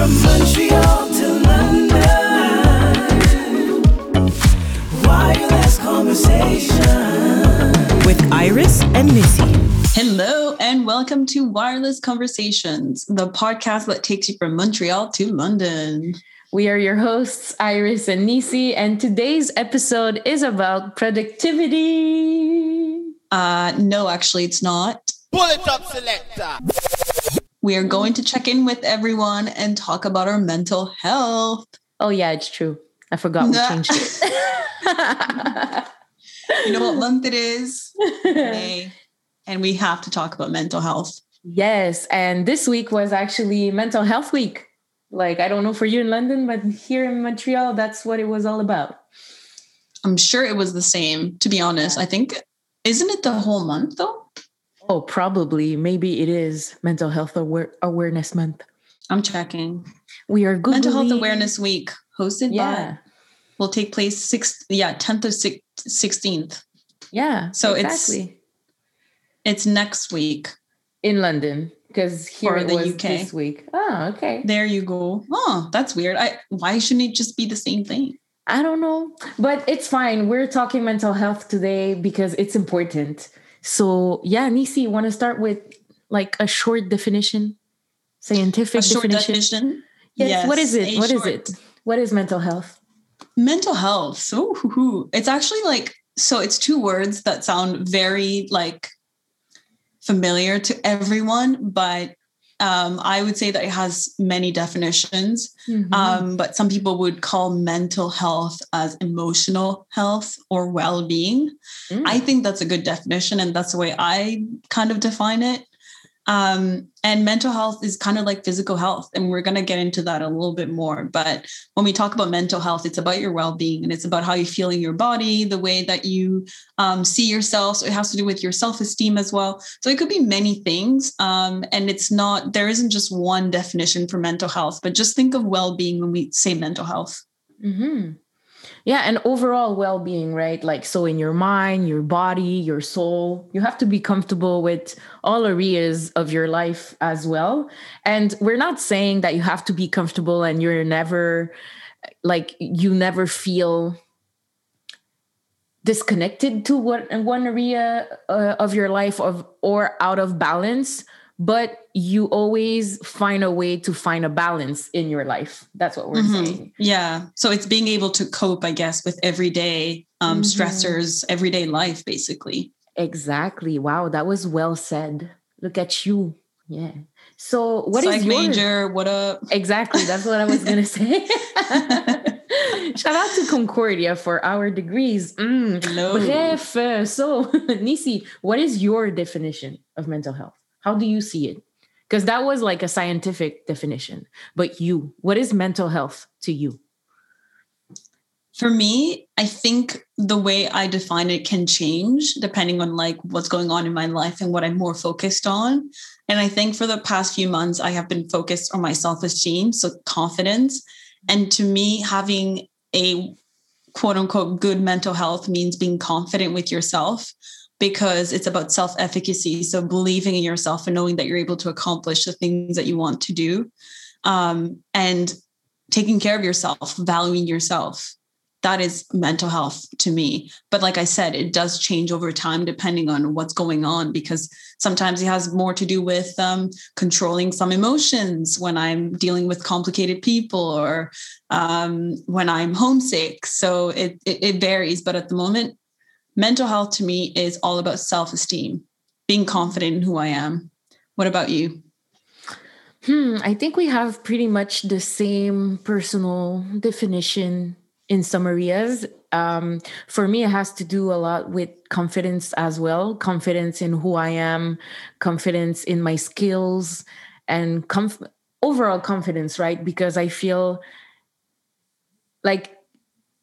From Montreal to London, wireless conversation with Iris and Nisi. Hello, and welcome to Wireless Conversations, the podcast that takes you from Montreal to London. We are your hosts, Iris and Nisi, and today's episode is about productivity. Uh, no, actually, it's not. Pull it up, selector. We are going to check in with everyone and talk about our mental health. Oh, yeah, it's true. I forgot we changed it. you know what month it is? May. And we have to talk about mental health. Yes. And this week was actually Mental Health Week. Like, I don't know for you in London, but here in Montreal, that's what it was all about. I'm sure it was the same, to be honest. I think, isn't it the whole month though? Oh, probably. Maybe it is Mental Health Aware- Awareness Month. I'm checking. We are good. Mental Health Awareness Week, hosted Yeah. by, will take place six, yeah, 10th of six, 16th. Yeah. So it's- exactly. It's next week. in London because here it the was UK. this week. Oh, okay. There you go. Oh, that's weird. I why shouldn't it just be the same thing? I don't know, but it's fine. We're talking mental health today because it's important. So yeah, Nisi, want to start with like a short definition, scientific definition? definition. Yes. What is it? a What is short- it? What is mental health? Mental health. So it's actually like so it's two words that sound very like familiar to everyone, but um, I would say that it has many definitions. Mhm. Um, but some people would call mental health as emotional health or well-being. Mm. I think that's a good definition, and that's the way I kind of define it. Um, and mental health is kind of like physical health, and we're going to get into that a little bit more. But when we talk about mental health, it's about your well being and it's about how you feel in your body, the way that you um, see yourself. So it has to do with your self esteem as well. So it could be many things. Um, and it's not, there isn't just one definition for mental health, but just think of well being when we say mental health. hmm Yeah, and overall well being, right? Like, so in your mind, your body, your soul, you have to be comfortable with all areas of your life as well. And we're not saying that you have to be comfortable and you're never, like, you never feel disconnected to what one area uh, of your life of or out of balance but you always find a way to find a balance in your life that's what we're Mhm. saying Yeah. So it's being able to cope, I guess, with everyday um, Mhm. stressors, everyday life, basically. Exactly. Wow, that was well said. Look at you. Yeah. So, what is Psych your major? What up? exactly? That's what I was gonna say. Shout out to Concordia for our degrees. Mm. Hello. Bref, so Nisi, what is your definition of mental health? How do you see it? Because that was like a scientific definition, but you, what is mental health to you? For me, I think the way I define it can change depending on like what's going on in my life and what I'm more focused on. And I think for the past few months, I have been focused on my self-esteem, so confidence. And to me, having a quote unquote good mental health means being confident with yourself because it's about self efficacy. So believing in yourself and knowing that you're able to accomplish the things that you want to do um, and taking care of yourself, valuing yourself. That is mental health to me. But like I said, it does change over time depending on what's going on because sometimes it has more to do with um, controlling some emotions when I'm dealing with complicated people or um, when I'm homesick. So it, it it varies. But at the moment, mental health to me is all about self esteem, being confident in who I am. What about you? Hmm, I think we have pretty much the same personal definition in some areas. Um, for me, it has to do a lot with confidence as well confidence in who I am, confidence in my skills, and comf- overall confidence, right? Because I feel like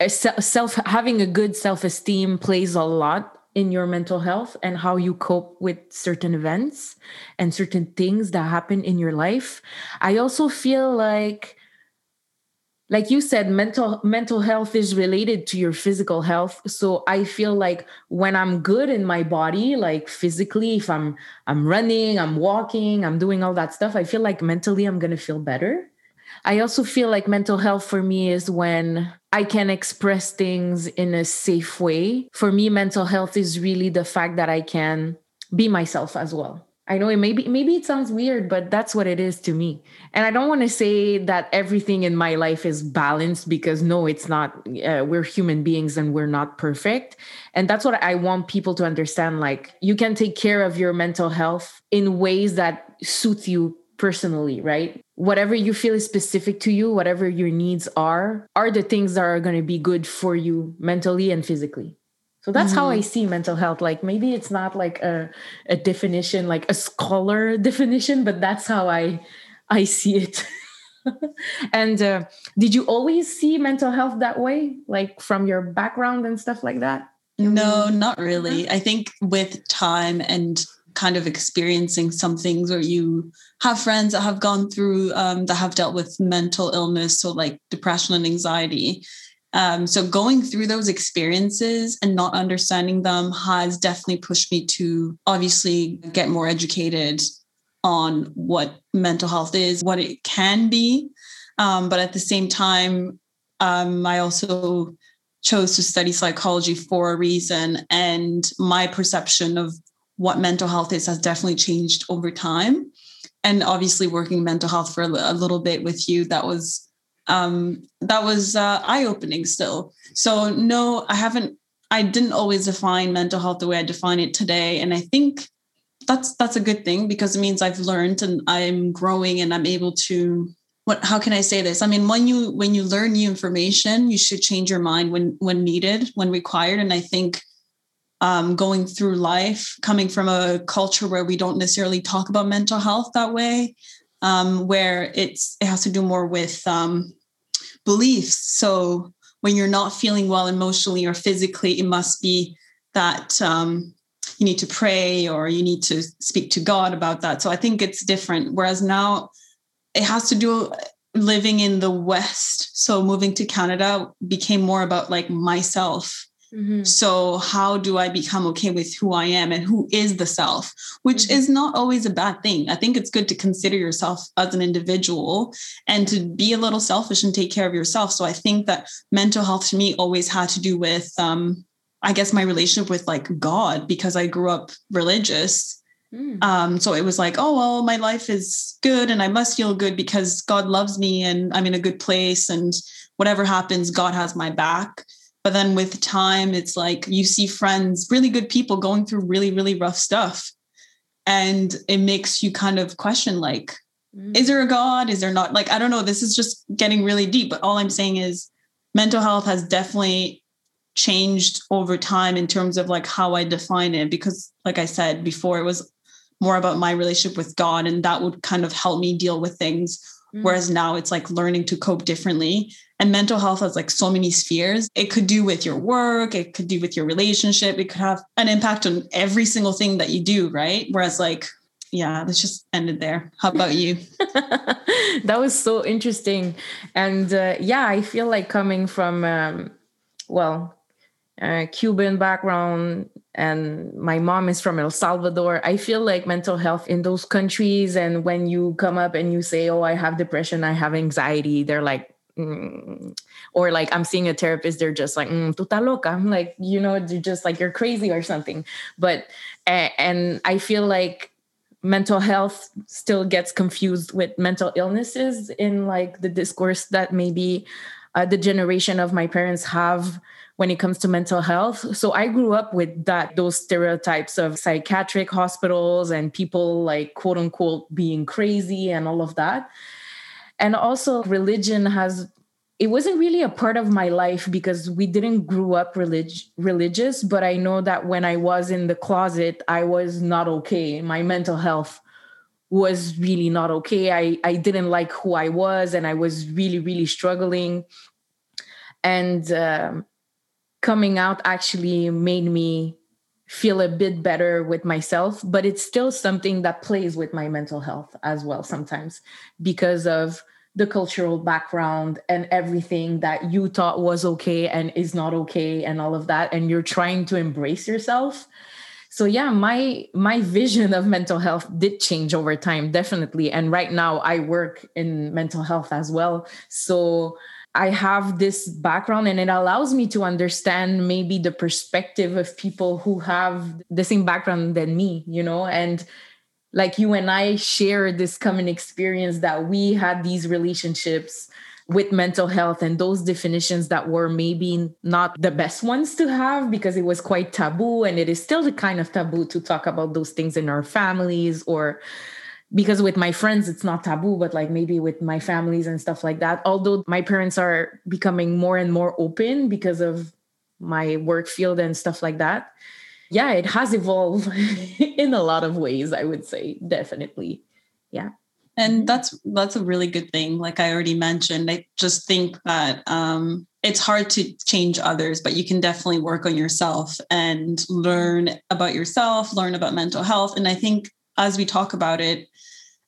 self having a good self esteem plays a lot in your mental health and how you cope with certain events and certain things that happen in your life. I also feel like like you said mental mental health is related to your physical health so i feel like when i'm good in my body like physically if i'm i'm running i'm walking i'm doing all that stuff i feel like mentally i'm going to feel better I also feel like mental health for me is when I can express things in a safe way. For me, mental health is really the fact that I can be myself as well. I know it maybe maybe it sounds weird, but that's what it is to me. And I don't want to say that everything in my life is balanced because no, it's not. Uh, we're human beings and we're not perfect. And that's what I want people to understand. Like you can take care of your mental health in ways that suit you personally, right? Whatever you feel is specific to you, whatever your needs are, are the things that are going to be good for you mentally and physically. So that's mm-hmm. how I see mental health. Like maybe it's not like a, a definition, like a scholar definition, but that's how I I see it. and uh, did you always see mental health that way, like from your background and stuff like that? No, not really. I think with time and kind of experiencing some things where you have friends that have gone through um, that have dealt with mental illness, so like depression and anxiety, um, so going through those experiences and not understanding them has definitely pushed me to obviously get more educated on what mental health is, what it can be. Um, but at the same time, um, I also chose to study psychology for a reason. And my perception of what mental health is has definitely changed over time. And obviously, working mental health for a little bit with you, that was um, that was uh, eye opening still. So, no, I haven't, I didn't always define mental health the way I define it today. And I think that's that's a good thing because it means I've learned and I'm growing and I'm able to what how can I say this? I mean, when you when you learn new information, you should change your mind when when needed, when required. And I think um, going through life, coming from a culture where we don't necessarily talk about mental health that way, um, where it's it has to do more with um, beliefs. So when you're not feeling well emotionally or physically, it must be that um, you need to pray or you need to speak to God about that. So I think it's different. Whereas now it has to do living in the West. So moving to Canada became more about like myself Mm-hmm. So, how do I become okay with who I am and who is the self, which mm-hmm. is not always a bad thing. I think it's good to consider yourself as an individual and to be a little selfish and take care of yourself. So, I think that mental health to me always had to do with, um, I guess, my relationship with like God because I grew up religious. Mm. Um, so it was like, oh, well, my life is good and I must feel good because God loves me and I'm in a good place and whatever happens, God has my back. But then with time, it's like you see friends, really good people going through really, really rough stuff. And it makes you kind of question like, mm. is there a God? Is there not? Like, I don't know. This is just getting really deep. But all I'm saying is mental health has definitely changed over time in terms of like how I define it. Because, like I said before, it was more about my relationship with God, and that would kind of help me deal with things. Mm. Whereas now it's like learning to cope differently. And mental health has like so many spheres. It could do with your work, it could do with your relationship, it could have an impact on every single thing that you do, right? Whereas, like, yeah, let's just end it there. How about you? that was so interesting. And uh, yeah, I feel like coming from, um, well, uh, Cuban background, and my mom is from El Salvador. I feel like mental health in those countries, and when you come up and you say, Oh, I have depression, I have anxiety, they're like, mm. or like I'm seeing a therapist, they're just like, mm, tu loca. I'm like, you know, you're just like you're crazy or something. But and I feel like mental health still gets confused with mental illnesses in like the discourse that maybe uh, the generation of my parents have when it comes to mental health. So I grew up with that those stereotypes of psychiatric hospitals and people like quote unquote being crazy and all of that. And also religion has it wasn't really a part of my life because we didn't grow up relig- religious but i know that when i was in the closet i was not okay. My mental health was really not okay. I i didn't like who i was and i was really really struggling. And um, coming out actually made me feel a bit better with myself but it's still something that plays with my mental health as well sometimes because of the cultural background and everything that you thought was okay and is not okay and all of that and you're trying to embrace yourself. So yeah my my vision of mental health did change over time definitely. And right now i work in mental health as well. So i have this background and it allows me to understand maybe the perspective of people who have the same background than me you know? And like you and i share this common experience that we had these relationships with mental health and those definitions that were maybe not the best ones to have because it was quite taboo and it is still the kind of taboo to talk about those things in our families or because with my friends it's not taboo but like maybe with my families and stuff like that although my parents are becoming more and more open because of my work field and stuff like that yeah it has evolved in a lot of ways i would say definitely. Yeah. And that's that's a really good thing like i already mentioned. I just think that um, it's hard to change others but you can definitely work on yourself and learn about yourself learn about mental health. And i think as we talk about it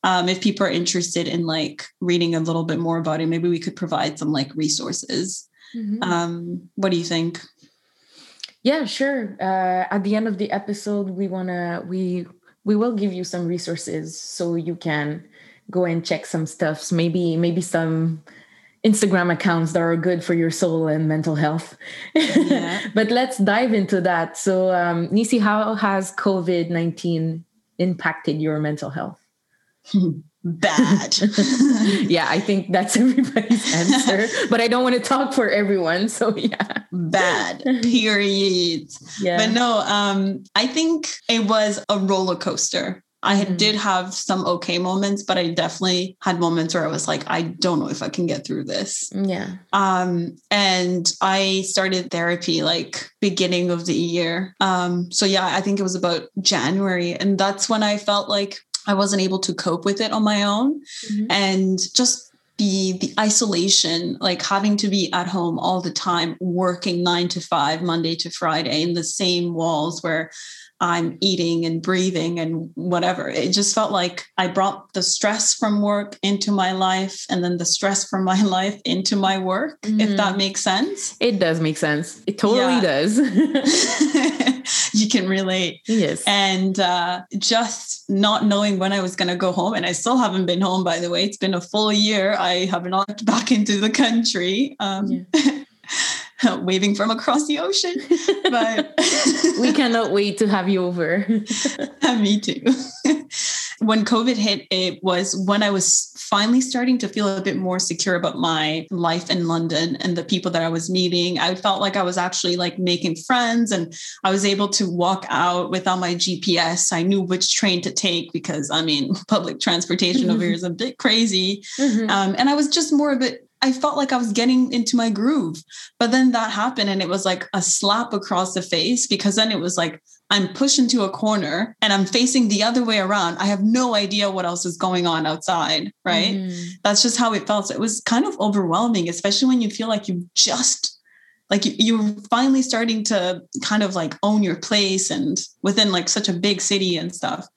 um, if people are interested in like reading a little bit more about it maybe we could provide some like resources. Mm-hmm. um, what do you think? Yeah sure. Uh, at the end of the episode we want to we we will give you some resources so you can go and check some stuffs maybe maybe some instagram accounts that are good for your soul and mental health. Yeah. but let's dive into that. So um, nisi how has covid-19 impacted your mental health? Bad. Yeah i think that's everybody's answer but i don't want to talk for everyone so yeah. Bad period. Yeah. but no um i think it was a roller coaster I mm-hmm. did have some okay moments, but I definitely had moments where I was like, I don't know if I can get through this. Yeah. Um, and I started therapy like beginning of the year. Um, so yeah, I think it was about January. And that's when I felt like I wasn't able to cope with it on my own. Mm-hmm. And just the the isolation like having to be at home all the time working 9 to 5 monday to friday in the same walls where I'm eating and breathing and whatever. It just felt like I brought the stress from work into my life and then the stress from my life into my work, mm-hmm. if that mm-hmm. makes sense. It does make sense. It totally yeah. does. you can relate. Yes. And uh, just not knowing when I was going to go home. And I still haven't been home, by the way. It's been a full year. I have not back into the country. Um, yeah. waving from across the ocean. But we cannot wait to have you over. Me too. when COVID hit, it was when I was finally starting to feel a bit more secure about my life in London and the people that I was meeting. I felt like I was actually like making friends and I was able to walk out without my GPS. I knew which train to take because I mean, public transportation over here is a bit crazy. Mm-hmm. Um, and I was just more of a bit I felt like I was getting into my groove. But then that happened and it was like a slap across the face because then it was like I'm pushed into a corner and I'm facing the other way around. I have no idea what else is going on outside, right? Mm. That's just how it felt. So it was kind of overwhelming, especially when you feel like you just like you're finally starting to kind of like own your place and within like such a big city and stuff.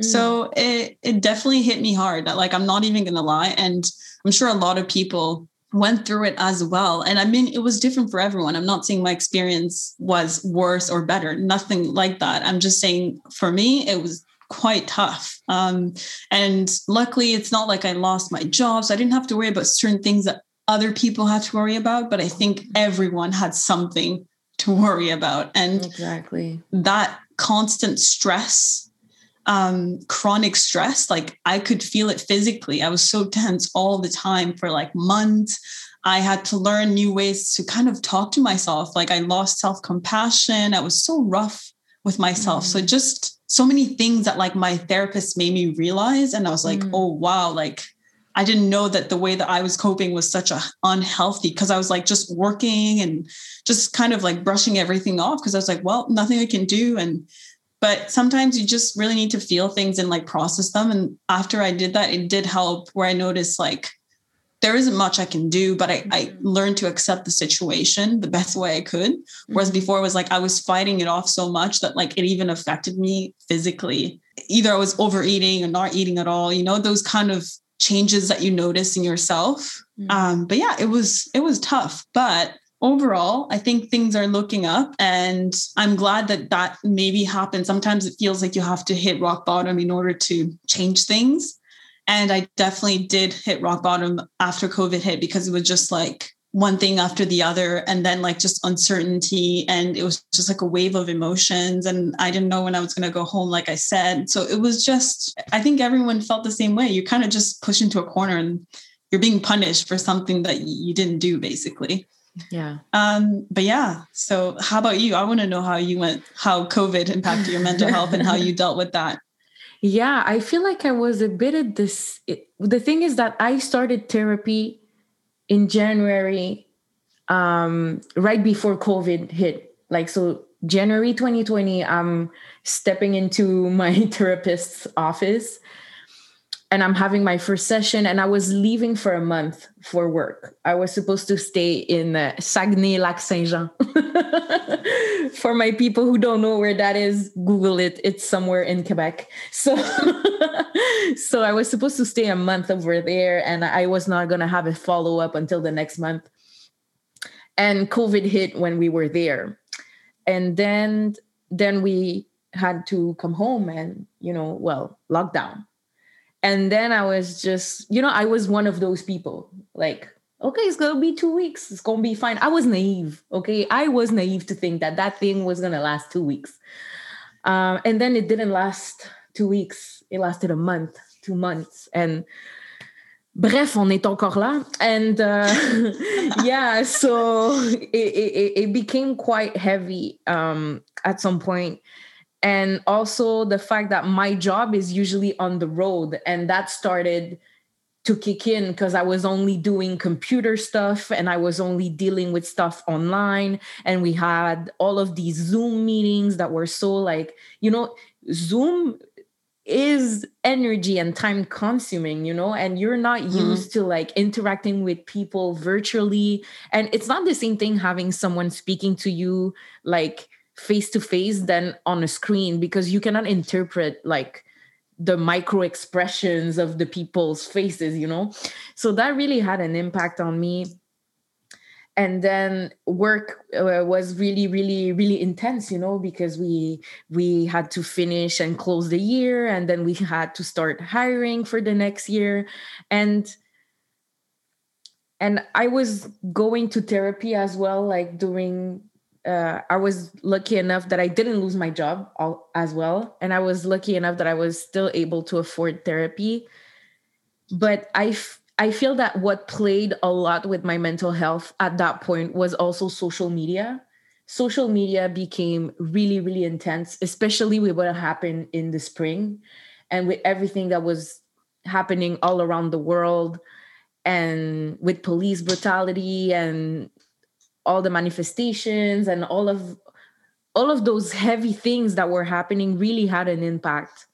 Mm. So it it definitely hit me hard. That like I'm not even gonna lie. And I'm sure a lot of people went through it as well. And I mean, it was different for everyone. I'm not saying my experience was worse or better, nothing like that. I'm just saying for me, it was quite tough. Um, and luckily, it's not like I lost my job. So I didn't have to worry about certain things that other people had to worry about. But I think everyone had something to worry about. And exactly that constant stress um, chronic stress. Like I could feel it physically. I was so tense all the time for like months. I had to learn new ways to kind of talk to myself. Like I lost self compassion. I was so rough with myself. Mm. So just so many things that like my therapist made me realize. And I was like, mm. oh, wow, like I didn't know that the way that I was coping was such a unhealthy because I was like just working and just kind of like brushing everything off because I was like, well, nothing I can do. And but sometimes you just really need to feel things and like process them and after i did that it did help where i noticed like there isn't much i can do but i, I mm-hmm. learned to accept the situation the best way i could whereas mm-hmm. before it was like i was fighting it off so much that like it even affected me physically either i was overeating or not eating at all you know those kind of changes that you notice in yourself mm-hmm. um, but yeah it was it was tough but overall, I think things are looking up, and I'm glad that that maybe happened. Sometimes it feels like you have to hit rock bottom in order to change things. And I definitely did hit rock bottom after COVID hit because it was just like one thing after the other and then like just uncertainty and it was just like a wave of emotions and i didn't know when i was going to go home like i said so it was just i think everyone felt the same way you kind of just push into a corner and you're being punished for something that you didn't do basically Yeah. um but yeah so how about you i want to know how you went how covid impacted your mental health and how you dealt with that Yeah, I feel like I was a bit of this. It, the thing is that I started therapy in January, um, right before COVID hit. Like, so January 2020, I'm stepping into my therapist's office and I'm having my first session. And I was leaving for a month for work. I was supposed to stay in uh, Saguenay Lac Saint Jean. for my people who don't know where that is, Google it. It's somewhere in Quebec. So, so I was supposed to stay a month over there, and I was not gonna have a follow up until the next month. And COVID hit when we were there, and then then we had to come home and you know well lockdown and then i was just you know i was one of those people like okay it's gonna be two weeks it's gonna be fine. I was naive okay? I was naive to think that that thing was gonna last two weeks. Um, and then it didn't last two weeks it lasted a month two months. And bref on est encore là. And uh, yeah so it, it, it became quite heavy um, at some point and also the fact that my job is usually on the road and that started to kick in because I was only doing computer stuff and I was only dealing with stuff online. And we had all of these Zoom meetings that were so like, you know, Zoom is energy and time consuming, you know, and you're not mm-hmm. used to like interacting with people virtually. And it's not the same thing having someone speaking to you like face to face than on a screen because you cannot interpret like the micro expressions of the people's faces you know? So that really had an impact on me. And then work uh, was really really really intense you know because we we had to finish and close the year and then we had to start hiring for the next year. And and i was going to therapy as well like during uh, I was lucky enough that I didn't lose my job all, as well. And I was lucky enough that I was still able to afford therapy. But I, f- I feel that what played a lot with my mental health at that point was also social media. Social media became really, really intense, especially with what happened in the spring and with everything that was happening all around the world and with police brutality and all the manifestations and all of all of those heavy things that were happening really had an impact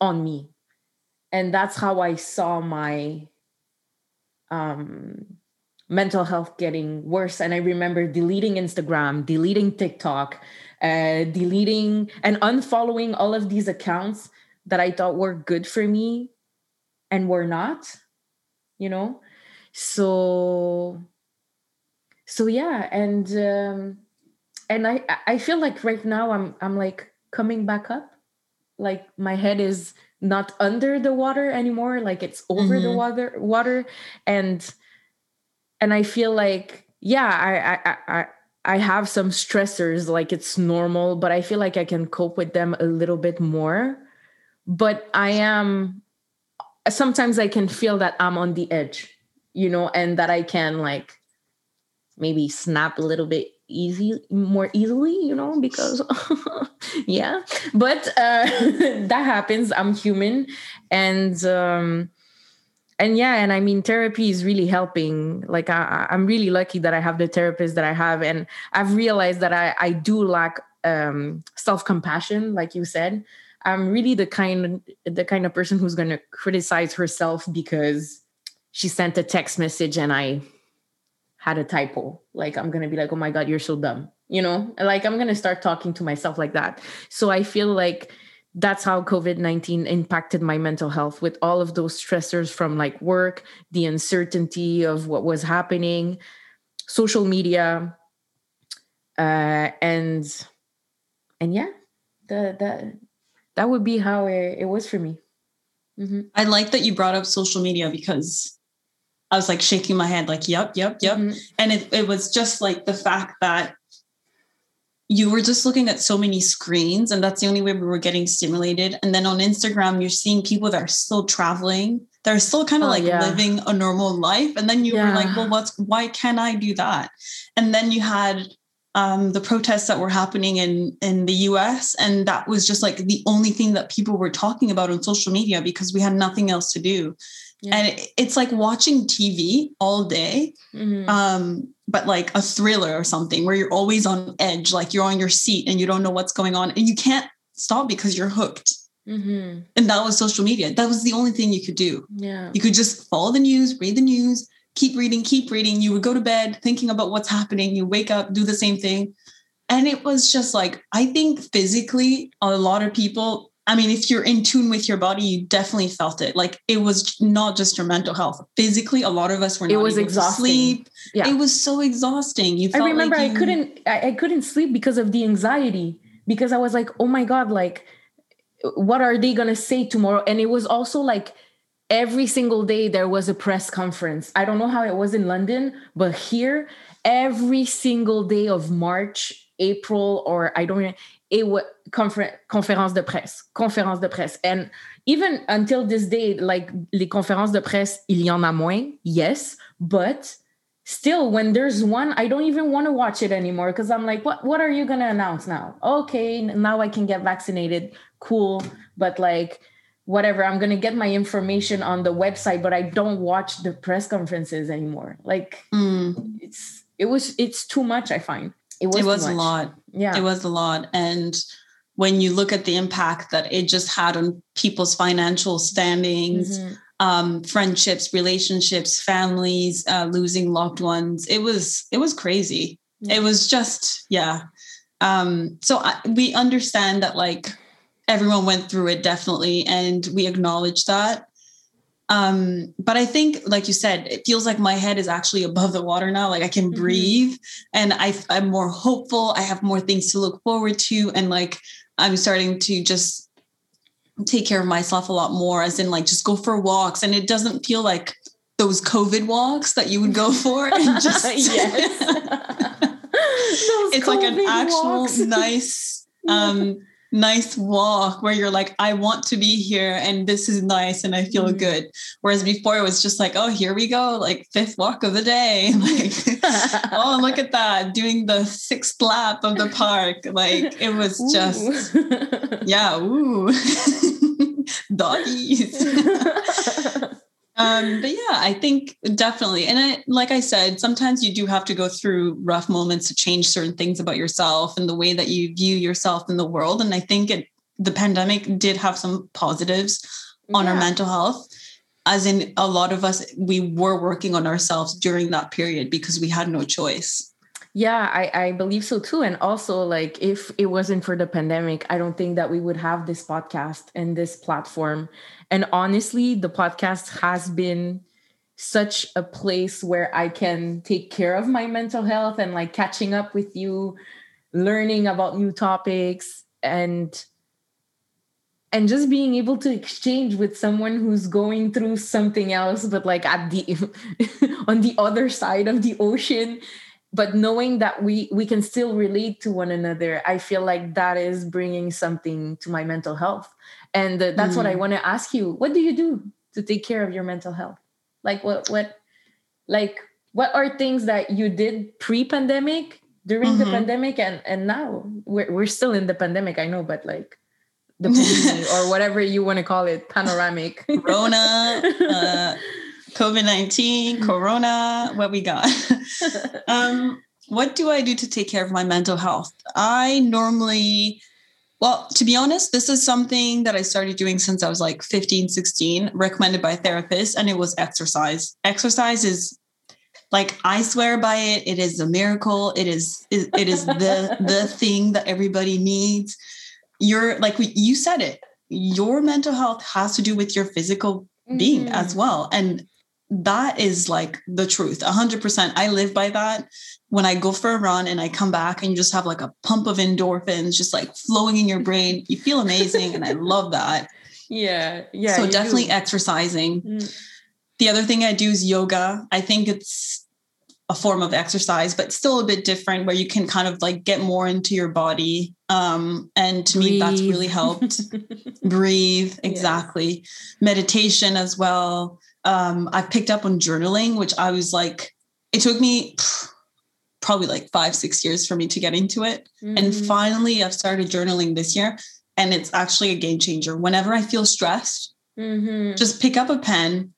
on me. And that's how i saw my um mental health getting worse. And i remember deleting instagram deleting tiktok uh deleting and unfollowing all of these accounts that i thought were good for me and were not you know? So so yeah and um and i i feel like right now i'm i'm like coming back up like my head is not under the water anymore like it's over the Mhm. water water and and i feel like yeah I, I i i have some stressors like it's normal but i feel like i can cope with them a little bit more but i am sometimes i can feel that i'm on the edge you know and that i can like maybe snap a little bit easy more easily you know because yeah. But uh that happens. I'm human. And um and yeah and i mean therapy is really helping. Like I, i'm really lucky that i have the therapist that i have. And i've realized that i i do lack um self-compassion like you said. I'm really the kind the kind of person who's going to criticize herself because she sent a text message and i had a typo. Like I'm gonna be like, oh my god, you're so dumb. You know, like I'm gonna start talking to myself like that. So I feel like that's how COVID 19 impacted my mental health with all of those stressors from like work, the uncertainty of what was happening. social media, uh, and and yeah, the that that would be how it, it was for me. Mhm. I like that you brought up social media because I was like shaking my head, like, yep, yep, yep. Mhm. And it, it was just like the fact that you were just looking at so many screens, and that's the only way we were getting stimulated. And then on Instagram, you're seeing people that are still traveling, they're still kind of Oh, like yeah. living a normal life. And then you were like, well, what's why can't I do that? And then you had um, the protests that were happening in in the US, and that was just like the only thing that people were talking about on social media because we had nothing else to do. Yeah. And it, it's like watching TV all day, Mhm. um, but like a thriller or something where you're always on edge, like you're on your seat and you don't know what's going on, and you can't stop because you're hooked. Mhm. And that was social media. That was the only thing you could do. Yeah. You could just follow the news, read the news, keep reading, keep reading. You would go to bed thinking about what's happening. You wake up, do the same thing. And it was just like, I think physically, a lot of people, I mean, if you're in tune with your body, you definitely felt it. Like it was not just your mental health. Physically, a lot of us were It was able to exhausting. sleep. Yeah. It was so exhausting. You I remember like I couldn't I, I couldn't sleep because of the anxiety because I was like, oh my god, like what are they gonna say tomorrow? And it was also like every single day there was a press conference. I don't know how it was in London, but here every single day of March, April, or I don't know, it was confer- conférence de presse, conférence de presse, and even until this day, like les conférences de presse, il y en a moins, yes, but still when there's one i don't even want to watch it anymore because i'm like what what are you going to announce now okay now i can get vaccinated cool but like whatever i'm going to get my information on the website but i don't watch the press conferences anymore like Mm, it's it was it's too much i find it was, it was a lot. yeah It was a lot. And when you look at the impact that it just had on people's financial standings, Mhm. um, friendships, relationships, families, uh, losing loved ones. It was it was crazy. Yeah. It was just yeah. Um, so I, we understand that like everyone went through it definitely, and we acknowledge that. Um, but I think, like you said, it feels like my head is actually above the water now. Like I can Mhm. breathe, and I, I'm more hopeful. I have more things to look forward to, and like I'm starting to just take care of myself a lot more as in like just go for walks and it doesn't feel like those covid walks that you would go for and just yes it's like an actual walks. nice um nice walk where you're like i want to be here and this is nice and i feel Mhm. good. Whereas before it was just like oh here we go like fifth walk of the day. Like oh look at that doing the sixth lap of the park. Like it was just yeah ooh. Doggies um but yeah i think definitely. And i like i said sometimes you do have to go through rough moments to change certain things about yourself and the way that you view yourself in the world. And i think it the pandemic did have some positives on our mental health as in a lot of us we were working on ourselves during that period because we had no choice Yeah, I, I believe so too. And also, like, if it wasn't for the pandemic, I don't think that we would have this podcast and this platform. And honestly, the podcast has been such a place where I can take care of my mental health and like catching up with you, learning about new topics and and just being able to exchange with someone who's going through something else but like at the on the other side of the ocean but knowing that we we can still relate to one another i feel like that is bringing something to my mental health and uh, that's what i Mm. want to ask you what do you do to take care of your mental health like what what like what are things that you did pre-pandemic during the Mhm. pandemic and and now we're, we're still in the pandemic i know but like the pandemic or whatever you want to call it panoramic Rona, uh, COVID 19, Corona, what we got. um, what do I do to take care of my mental health? I normally, well, to be honest, this is something that I started doing since I was like 15, 16, recommended by a therapist, and it was exercise. Exercise is like I swear by it. It is a miracle. It is it, it is the the thing that everybody needs. You're like we- you said it. Your mental health has to do with your physical being Mhm. as well. And that is like the truth 100% i live by that. When i go for a run and i come back and you just have like a pump of endorphins just like flowing in your brain you feel amazing and i love that. Yeah, yeah. so definitely do. exercising. Mm. the other thing i do is yoga. I think it's a form of exercise but still a bit different where you can kind of like get more into your body um and to me that's really helped. Breathe exactly. Meditation as well um i've picked up on journaling which i was like it took me probably like five six years for me to get into it and Mhm. finally i've started journaling this year and it's actually a game changer whenever i feel stressed Mhm. just pick up a pen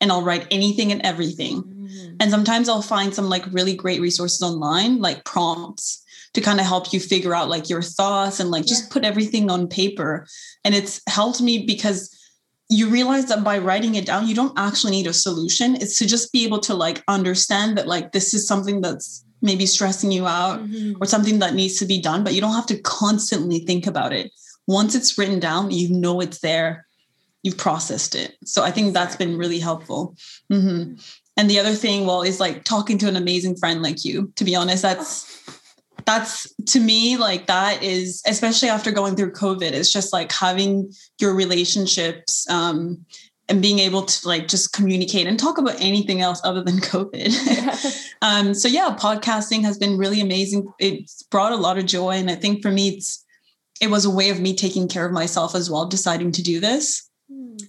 and i'll write anything and everything Mhm. and sometimes I'll find some like really great resources online, like prompts to kind of help you figure out like your thoughts and like just put everything on paper. And it's helped me because you realize that by writing it down, you don't actually need a solution. It's to just be able to like understand that like this is something that's maybe stressing you out Mhm. or something that needs to be done, but you don't have to constantly think about it. Once it's written down, you know it's there. You've processed it. So I think that's been really helpful. Mhm. And the other thing, well, is like talking to an amazing friend like you. To be honest, that's that's to me like that is especially after going through COVID. It's just like having your relationships um, and being able to like just communicate and talk about anything else other than COVID. um, so yeah, podcasting has been really amazing. It's brought a lot of joy, and I think for me, it's it was a way of me taking care of myself as well, deciding to do this.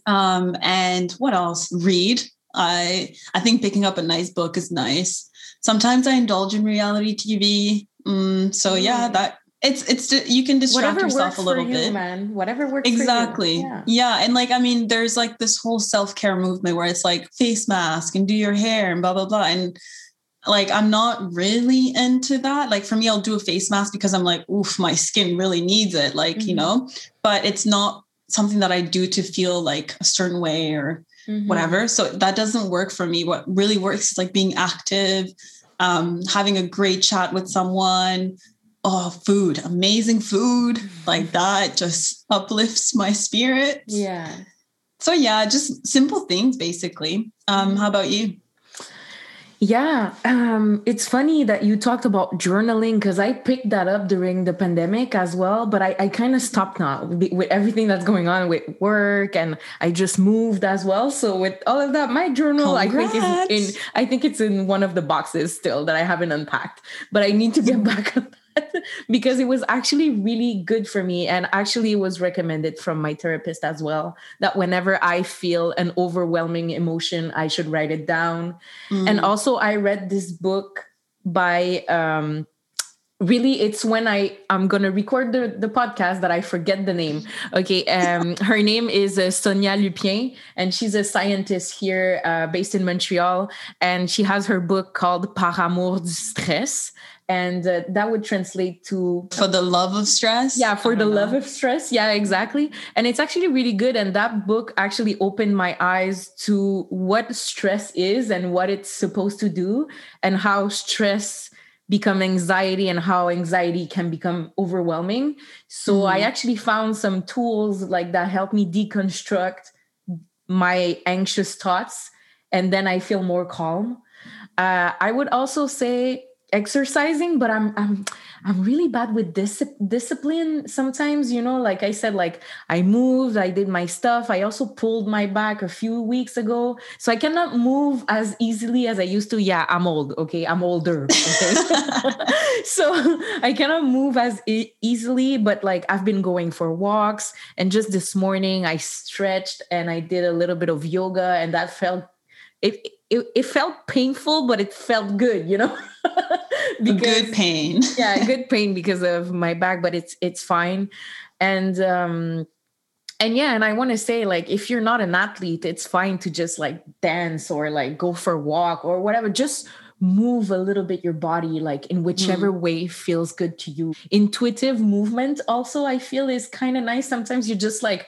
Um, and what else? Read. I I think picking up a nice book is nice. Sometimes I indulge in reality TV. Mm, so yeah, Mm. that it's it's you can distract Whatever yourself a little for you, bit. man. Whatever works Exactly. for you. Yeah. Yeah. And like, I mean, there's like this whole self care movement where it's like face mask and do your hair and blah, blah, blah. And like, I'm not really into that. Like, for me, I'll do a face mask because I'm like, oof, my skin really needs it. Like, you Mhm. know, but it's not something that I do to feel like a certain way or Mhm. whatever. So that doesn't work for me. What really works is like being active, um, having a great chat with someone. Oh, food, amazing food like that just uplifts my spirit. Yeah. So yeah, just simple things basically. Um, how about you? Yeah, um, it's funny that you talked about journaling because I picked that up during the pandemic as well. But I, I kind of stopped now with with everything that's going on with work, and I just moved as well. So with all of that, my journal I think is in I think it's in one of the boxes still that I haven't unpacked. But I need to get back on that because it was actually really good for me, and actually was recommended from my therapist as well. That whenever I feel an overwhelming emotion, I should write it down and Mm. also i read this book by um really it's when i i'm gonna record the, the podcast that i forget the name okay um her name is uh, sonia lupien and she's a scientist here uh, based in montreal and she has her book called par amour du stress and uh, that would translate to for the love of stress. yeah for the don't love of stress. Yeah exactly. And it's actually really good. And that book actually opened my eyes to what stress is and what it's supposed to do and how stress become anxiety and how anxiety can become overwhelming. So i Mhm. actually found some tools like that help me deconstruct my anxious thoughts and then i feel more calm. Uh, i would also say exercising but i'm i'm i'm really bad with dis- discipline sometimes you know like i said like i moved i did my stuff. I also pulled my back a few weeks ago. So i cannot move as easily as i used to. Yeah i'm old okay? I'm older okay? So i cannot move as e- easily but like i've been going for walks. And just this morning i stretched and i did a little bit of yoga and that felt it it, it felt painful but it felt good you know? Good pain. yeah good pain because of my back but it's it's fine. And um and yeah and i want to say like if you're not an athlete it's fine to just like dance or like go for a walk or whatever. Just move a little bit your body like in whichever way feels good to you. Intuitive movement also i feel is kind of nice. Sometimes you just like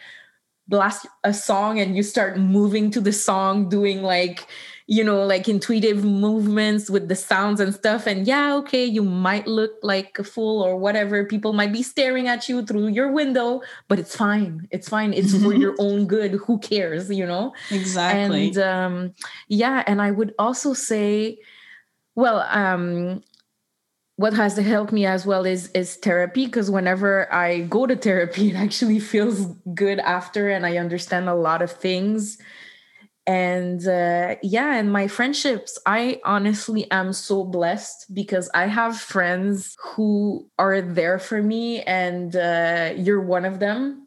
blast a song and you start moving to the song doing like you know, like intuitive movements with the sounds and stuff. And yeah, okay, you might look like a fool or whatever. People might be staring at you through your window, but it's fine. It's fine. It's for your own good. Who cares, you know? Exactly. And um, yeah, and I would also say, well, um, what has helped me as well is is therapy because whenever I go to therapy, it actually feels good after, and I understand a lot of things. And uh, yeah, and my friendships, I honestly am so blessed because I have friends who are there for me, and uh, you're one of them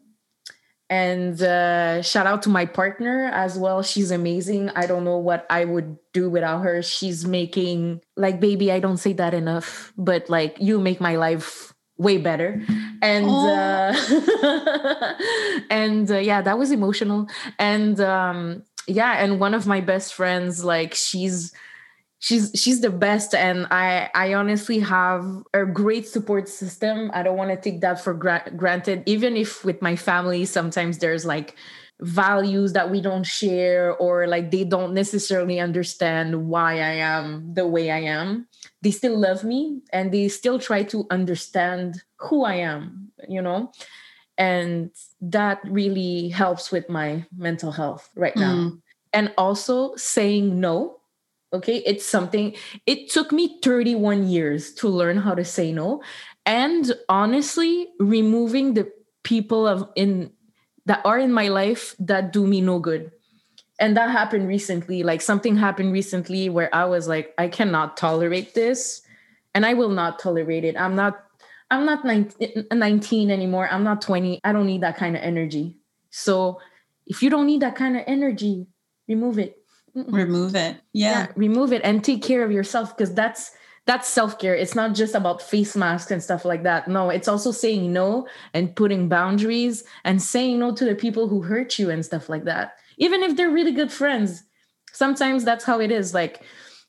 and uh, shout out to my partner as well. She's amazing. I don't know what i would do without her. She's making like baby i don't say that enough but like you make my life way better. And uh, and uh, yeah that was emotional. And um yeah and one of my best friends like she's she's she's the best and i i honestly have a great support system. I don't want to take that for gra- granted. Even if with my family sometimes there's like values that we don't share or like they don't necessarily understand why i am the way i am. They still love me and they still try to understand who i am you know? And that really helps with my mental health right now. Mm. and also saying no okay? It's something it took me 31 years to learn how to say no. And honestly removing the people of in that are in my life that do me no good. And that happened recently like something happened recently where i was like i cannot tolerate this and i will not tolerate it. I'm not i'm not 19, 19 anymore. I'm not 20 i don't need that kind of energy. So if you don't need that kind of energy remove it Mm-hmm. Remove it. Yeah. remove it and take care of yourself because that's that's self-care. It's not just about face masks and stuff like that. No it's also saying no and putting boundaries and saying no to the people who hurt you and stuff like that. Even if they're really good friends sometimes that's how it is. Like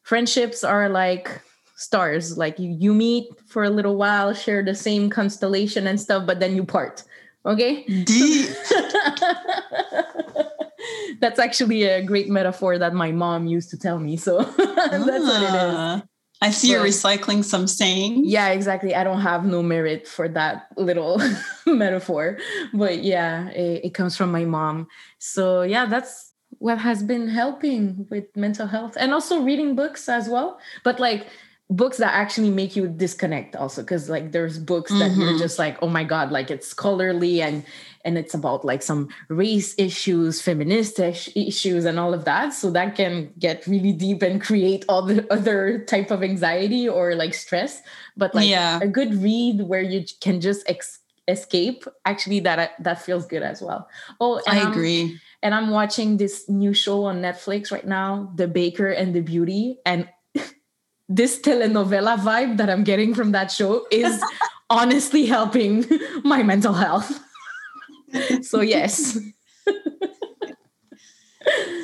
friendships are like stars. Like you, you meet for a little while share the same constellation and stuff but then you part. Okay? Deep. that's actually a great metaphor that my mom used to tell me so that's what it is Ah. I see you're recycling some saying. yeah exactly i don't have no merit for that little metaphor but yeah it, it comes from my mom so yeah that's what has been helping with mental health and also reading books as well but like books that actually make you disconnect also because like there's books that you're Mhm. just like oh my god like it's scholarly and and it's about like some race issues feminist issues and all of that so that can get really deep and create all the other type of anxiety or like stress but like Yeah. a good read where you can just ex- escape actually that that feels good as well oh and I I'm- agree. and i'm watching this new show on netflix right now the baker and the beauty and this telenovela vibe that i'm getting from that show is honestly helping my mental health so yes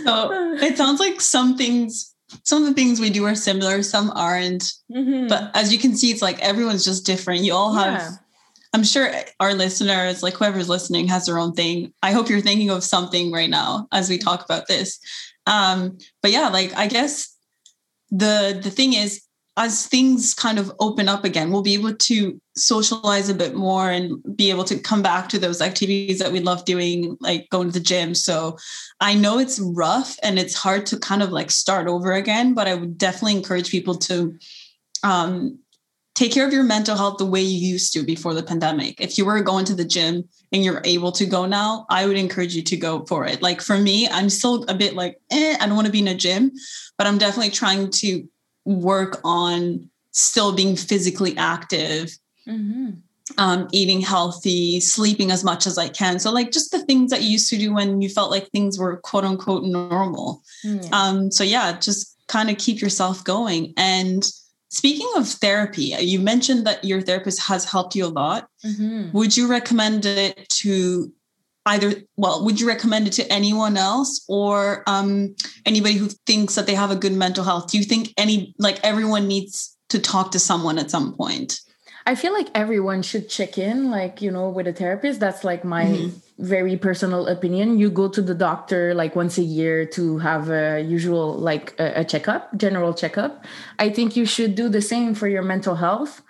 So it sounds like some things, some of the things we do are similar, some aren't. Mhm. But as you can see, it's like everyone's just different. You all have, Yeah. I'm sure our listeners, like whoever's listening, has their own thing. I hope you're thinking of something right now as we talk about this. Um, but yeah, like I guess the the thing is, as things kind of open up again, we'll be able to socialize a bit more and be able to come back to those activities that we love doing, like going to the gym. So I know it's rough and it's hard to kind of like start over again, but I would definitely encourage people to um, take care of your mental health the way you used to before the pandemic. If you were going to the gym and you're able to go now, I would encourage you to go for it. Like for me, I'm still a bit like, eh, I don't want to be in a gym, but I'm definitely trying to work on still being physically active Mhm. um, eating healthy, sleeping as much as I can. So, like, just the things that you used to do when you felt like things were quote unquote normal. Yeah. Um, so, yeah, just kind of keep yourself going. And speaking of therapy, you mentioned that your therapist has helped you a lot. Mhm. Would you recommend it to either, well, would you recommend it to anyone else or um, anybody who thinks that they have a good mental health? Do you think any, like, everyone needs to talk to someone at some point? I feel like everyone should check in, like, you know, with a therapist. That's like my Mhm. very personal opinion. You go to the doctor like once a year to have a usual, like a, a checkup, general checkup. I think you should do the same for your mental health.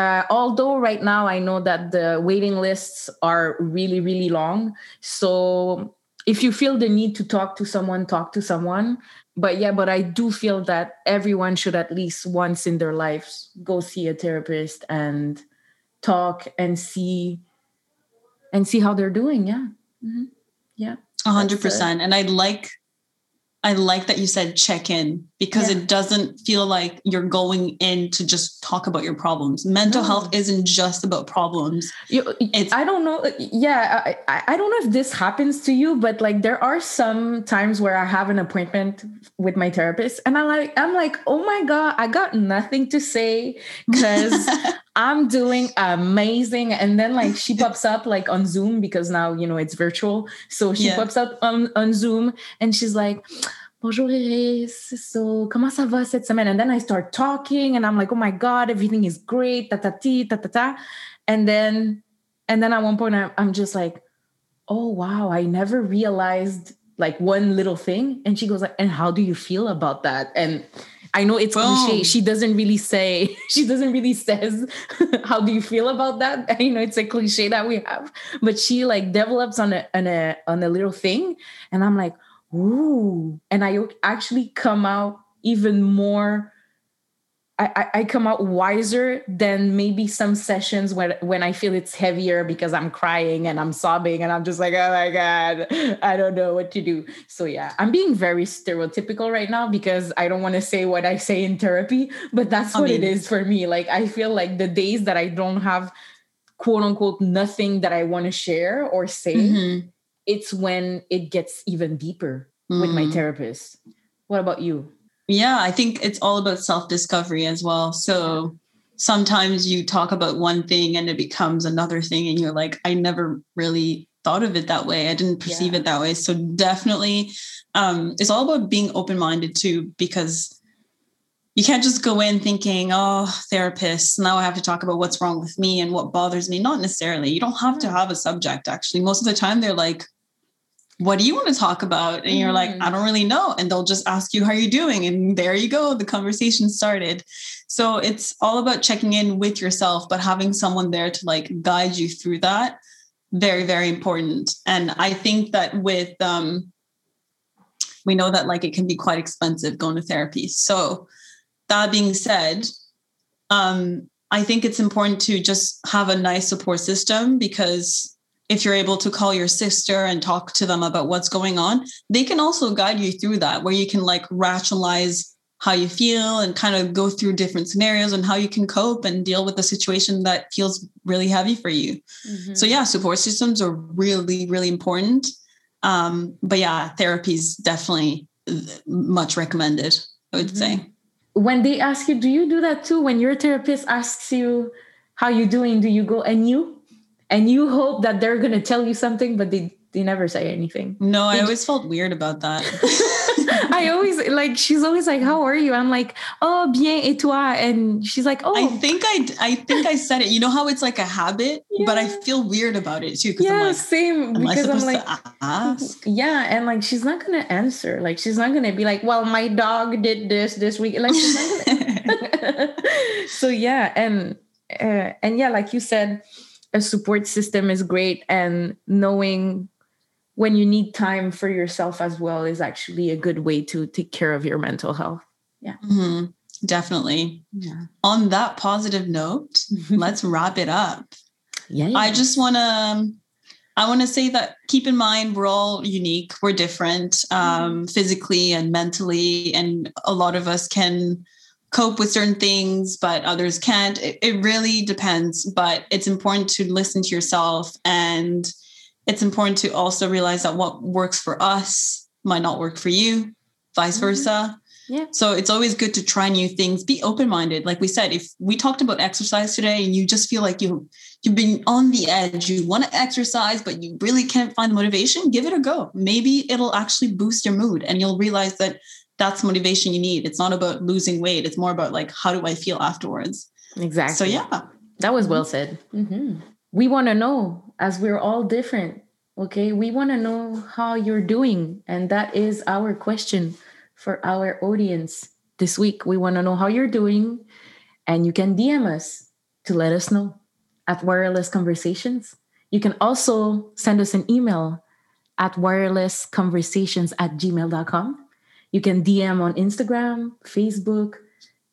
Uh, although right now I know that the waiting lists are really, really long. So if you feel the need to talk to someone, talk to someone. But yeah, but I do feel that everyone should at least once in their lives go see a therapist and talk and see and see how they're doing. Yeah. Mhm. Yeah. A hundred percent. And I like I like that you said check in because Yeah. it doesn't feel like you're going in to just talk about your problems. Mental No. health isn't just about problems. You, It's- I don't know. Uh, yeah, I, I I don't know if this happens to you, but like there are some times where I have an appointment with my therapist, and I like I'm like, oh my god, I got nothing to say because I'm doing amazing. And then like she pops up like on Zoom because now you know it's virtual. So she Yeah. pops up on, on Zoom and she's like, Bonjour Iris. So comment ça va cette semaine? And then I start talking and I'm like, oh my God, everything is great. Ta ta ti, ta ta ta. And then and then at one point I'm, I'm just like, oh wow, I never realized like one little thing. And she goes like, and how do you feel about that? And I know it's cliche. She doesn't really say, she doesn't really says, how do you feel about that? You know, it's a cliche that we have, but she like develops on a on a on a little thing, and I'm like, ooh, and I actually come out even more. I, I- I come out wiser than maybe some sessions when when I feel it's heavier because I'm crying and I'm sobbing and I'm just like, oh my God, I don't know what to do. So yeah, I'm being very stereotypical right now because I don't want to say what I say in therapy, but that's what it mean- is for me. Like I feel like the days that I don't have quote unquote nothing that I want to share or say, Mhm. It's when it gets even deeper with my Mm. therapist. What about you? Yeah, I think it's all about self discovery as well. So sometimes you talk about one thing and it becomes another thing, and you're like, I never really thought of it that way. I didn't perceive Yeah. it that way. So definitely, um, it's all about being open minded too, because you can't just go in thinking, oh, therapist, now I have to talk about what's wrong with me and what bothers me. Not necessarily. You don't have to Mm. have a subject, actually. Most of the time, they're like, what do you want to talk about? And you're like, Mhm. I don't really know. And they'll just ask you how you're doing. And there you go. The conversation started. So it's all about checking in with yourself, but having someone there to like guide you through that. Very, very important. And I think that with um we know that like it can be quite expensive going to therapy. So that being said, um, I think it's important to just have a nice support system because if you're able to call your sister and talk to them about what's going on, they can also guide you through that, where you can like rationalize how you feel and kind of go through different scenarios and how you can cope and deal with the situation that feels really heavy for you. Mm-hmm. So yeah, support systems are really, really important. Um, but yeah, therapy is definitely uh, much recommended, I would say. Mm-hmm. when they ask you, do you do that too? When your therapist asks you how you doing, do you go and you? And you hope that they're gonna tell you something, but they they never say anything. No, I Did- always felt weird about that. I always like she's always like, How are you? I'm like, Oh, bien et toi? And she's like, Oh I think I I think I said it. You know how it's like a habit, but I feel weird about it too because yeah, I'm like, same. am I Because I'm supposed like to ask? Yeah, and like she's not gonna answer. Like she's not gonna be like, Well, my dog did this this week. Like she's not gonna so yeah and uh, and yeah like you said a support system is great and knowing when you need time for yourself as well is actually a good way to take care of your mental health. Mhm, Definitely. yeah. On that positive note, let's wrap it up. yeah, I just want to I want to say that keep in mind we're all unique, we're different um, physically and mentally, and a lot of us can cope with certain things, but others can't. It, it really depends, but it's important to listen to yourself, and it's important to also realize that what works for us might not work for you, vice Mhm. versa. Yeah. So it's always good to try new things. Be open minded. Like we said, if we talked about exercise today and you just feel like you you've been on the edge, you want to exercise, but you really can't find the motivation, give it a go. Maybe it'll actually boost your mood and you'll realize that that's motivation you need. It's not about losing weight. It's more about like, how do I feel afterwards? exactly So yeah, That was well said. Mhm. We want to know, as we're all different, okay? We want to know how you're doing. And that is our question for our audience this week. We want to know how you're doing. And you can DM us to let us know at Wireless Conversations. You can also send us an email at wirelessconversations at gmail.com. You can DM on Instagram, Facebook,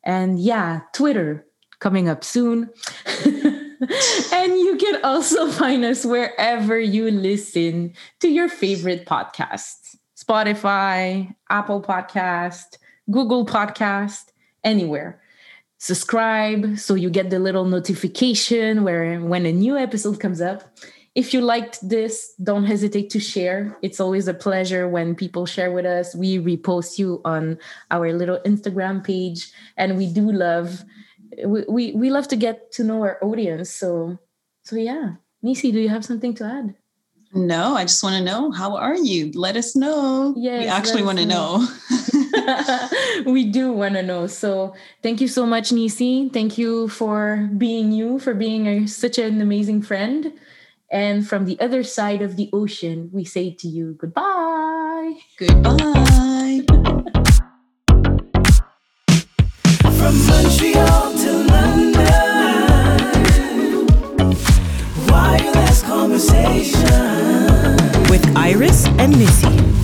and yeah, Twitter coming up soon. and you can also find us wherever you listen to your favorite podcasts Spotify, Apple Podcast, Google Podcast, anywhere. Subscribe so you get the little notification where when a new episode comes up. If you liked this, don't hesitate to share. It's always a pleasure when people share with us. We repost you on our little Instagram page, and we do love we, we, we love to get to know our audience. So so yeah. Nisi, do you have something to add? No, I just want to know how are you? Let us know. Yes, we actually want to know. know. we do want to know. So thank you so much, Nisi. Thank you for being you, for being a, such an amazing friend. And from the other side of the ocean, we say to you goodbye. Goodbye. From Montreal to London, wireless conversation. With Iris and Nisi.